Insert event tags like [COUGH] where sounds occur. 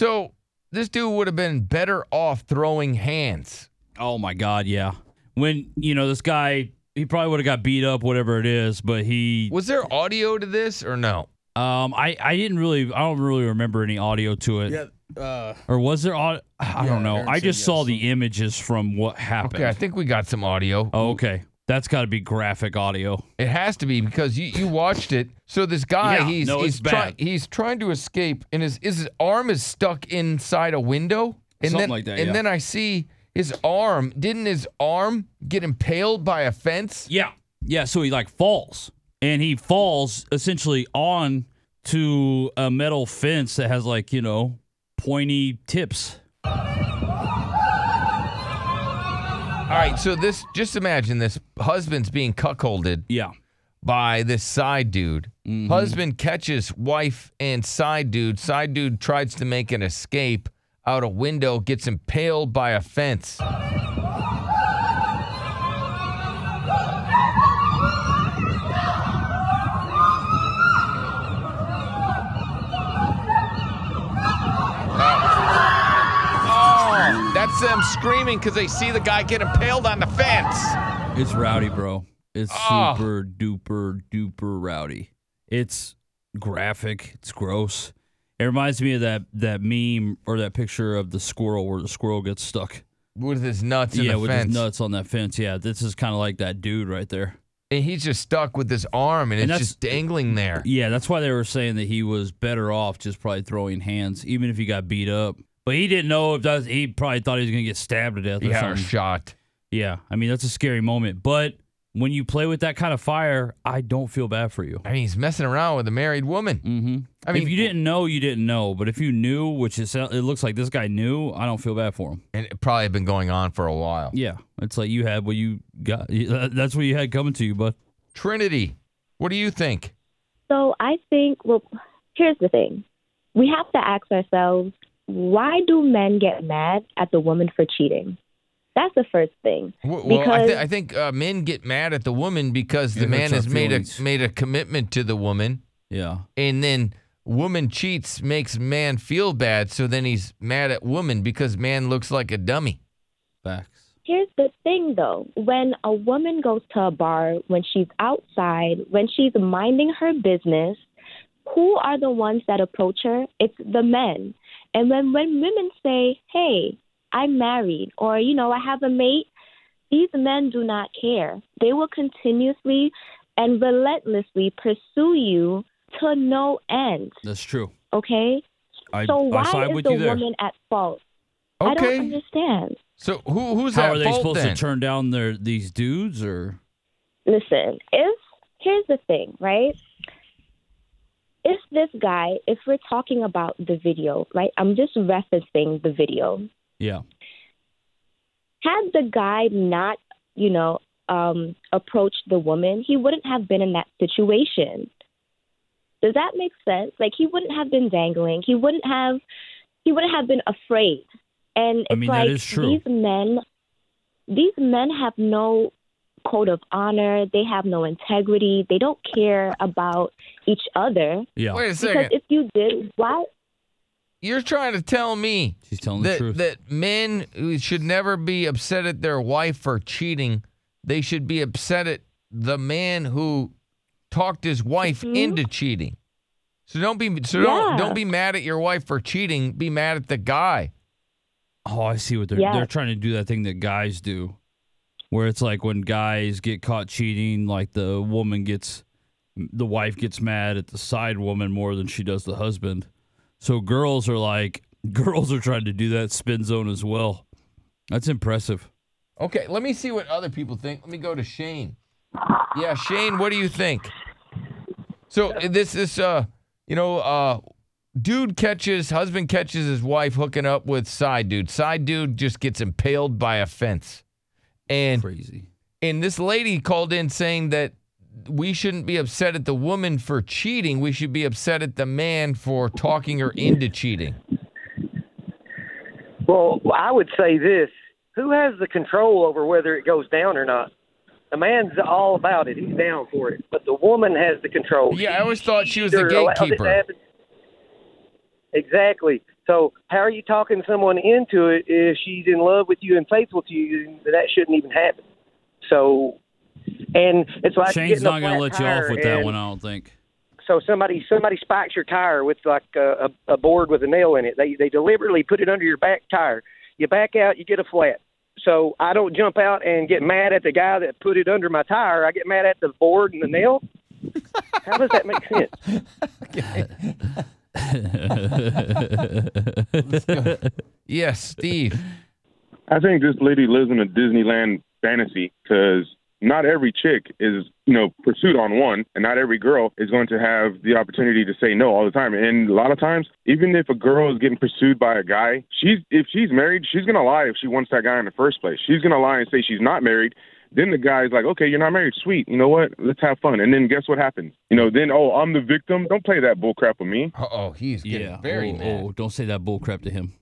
So this dude would have been better off throwing hands. Oh my God, yeah. When you know this guy, he probably would have got beat up, whatever it is. But he, Was there audio to this or no? um, I, I didn't really, I don't really remember any audio to it. Yeah. Uh, Or was there? au- I Yeah, don't know. Aaron I said just saw yes. the images from what happened. Okay, I think we got some audio. oh, okay. That's got to be graphic audio. It has to be because you, you watched it. So this guy, Yeah, he's no, he's trying bad. he's trying to escape, and his his arm is stuck inside a window. And Something then like that, and yeah. then I see his arm. Didn't his arm get impaled by a fence? Yeah. Yeah. So he like falls and he falls essentially on to a metal fence that has like, you know, pointy tips. All right, so this just imagine this husband's being cuckolded Yeah. by this side dude. Mm-hmm. Husband catches wife and side dude. Side dude tries to make an escape out a window, gets impaled by a fence. Oh, that's them screaming because they see the guy get impaled on the fence. It's rowdy, bro. It's Ah. super duper duper rowdy. It's graphic. It's gross. It reminds me of that that meme or that picture of the squirrel where the squirrel gets stuck. With his nuts in yeah, the with fence. his nuts on that fence. Yeah, this is kind of like that dude right there. And he's just stuck with his arm and, And it's just dangling there. Yeah, that's why they were saying that he was better off just probably throwing hands, even if he got beat up. But he didn't know if that. He probably thought he was gonna get stabbed to death or Yeah, or something. shot. Yeah, I mean that's a scary moment. But when you play with that kind of fire, I don't feel bad for you. I mean, he's messing around with a married woman. Mm-hmm. I mean, if you didn't know, you didn't know. But if you knew, which is it looks like this guy knew, I don't feel bad for him. and it probably been going on for a while. Yeah, it's like you had what you got. [LAUGHS] That's what you had coming to you, bud. Trinity, what do you think? So I think, well, here's the thing. We have to ask ourselves, why do men get mad at the woman for cheating? That's the first thing. W- Well, I, th- I think uh, men get mad at the woman because the man has made a made a commitment to the woman, Yeah, and then woman cheats makes man feel bad. So then he's mad at woman because man looks like a dummy. facts. Here's the thing, though. When a woman goes to a bar, when she's outside, when she's minding her business, who are the ones that approach her? It's the men. And when, when women say, hey, I'm married, or, you know, I have a mate, these men do not care. They will continuously and relentlessly pursue you to no end, That's true. okay? I, so I why side is with the you woman at fault? I don't understand. So who who's How at are they fault supposed then? to turn down their these dudes or? listen, if here's the thing, right? If this guy, if we're talking about the video, right? I'm just referencing the video. Yeah. Had the guy not, you know, um, approached the woman, he wouldn't have been in that situation. Does that make sense? Like he wouldn't have been dangling. He wouldn't have. He wouldn't have been afraid. And it's I mean, that like is true. these men, these men have no code of honor. They have no integrity. They don't care about each other. Yeah. Wait a Because second. if you did, why? You're trying to tell me She's telling the that truth. that men who should never be upset at their wife for cheating. They should be upset at the man who talked his wife Mhm. into cheating. So don't be so don't don't be mad at your wife for cheating. Be mad at the guy. Oh, I see what they're Yeah. they're trying to do that thing that guys do. Where it's like when guys get caught cheating, like the woman gets the wife gets mad at the side woman more than she does the husband. So girls are like [LAUGHS] girls are trying to do that spin zone as well. That's impressive. Okay, let me see what other people think. Let me go to Shane. Yeah, Shane, what do you think? So uh, this is, uh you know uh dude catches husband catches his wife hooking up with side dude. Side dude just gets impaled by a fence. And Crazy. and this lady called in saying that we shouldn't be upset at the woman for cheating. We should be upset at the man for talking her into cheating. Well, I would say this: Who has the control over whether it goes down or not? The man's all about it; he's down for it. But the woman has the control. Yeah, I always thought she was the either allows it to gatekeeper. Exactly. So how are you talking someone into it if she's in love with you and faithful to you? That shouldn't even happen. So, and it's like Shane's not going to let you off with that and- one, I don't think. so somebody somebody spikes your tire with like a, a, a board with a nail in it. They they deliberately put it under your back tire. You back out, you get a flat. So I don't jump out and get mad at the guy that put it under my tire. I get mad at the board and the nail. [LAUGHS] How does that make sense? [LAUGHS] [LAUGHS] Yes, Steve. I think this lady lives in a Disneyland fantasy because not every chick is, you know, pursued on one, and not every girl is going to have the opportunity to say no all the time. And a lot of times, even if a girl is getting pursued by a guy, she's if she's married, she's gonna lie if she wants that guy in the first place. She's gonna lie and say she's not married. Then the guy's like, okay, you're not married, sweet. You know what? Let's have fun. And then guess what happens? You know, then oh, I'm the victim. Don't play that bullcrap with me. Uh oh, he's getting Yeah. very oh, mad. oh, don't say that bullcrap to him.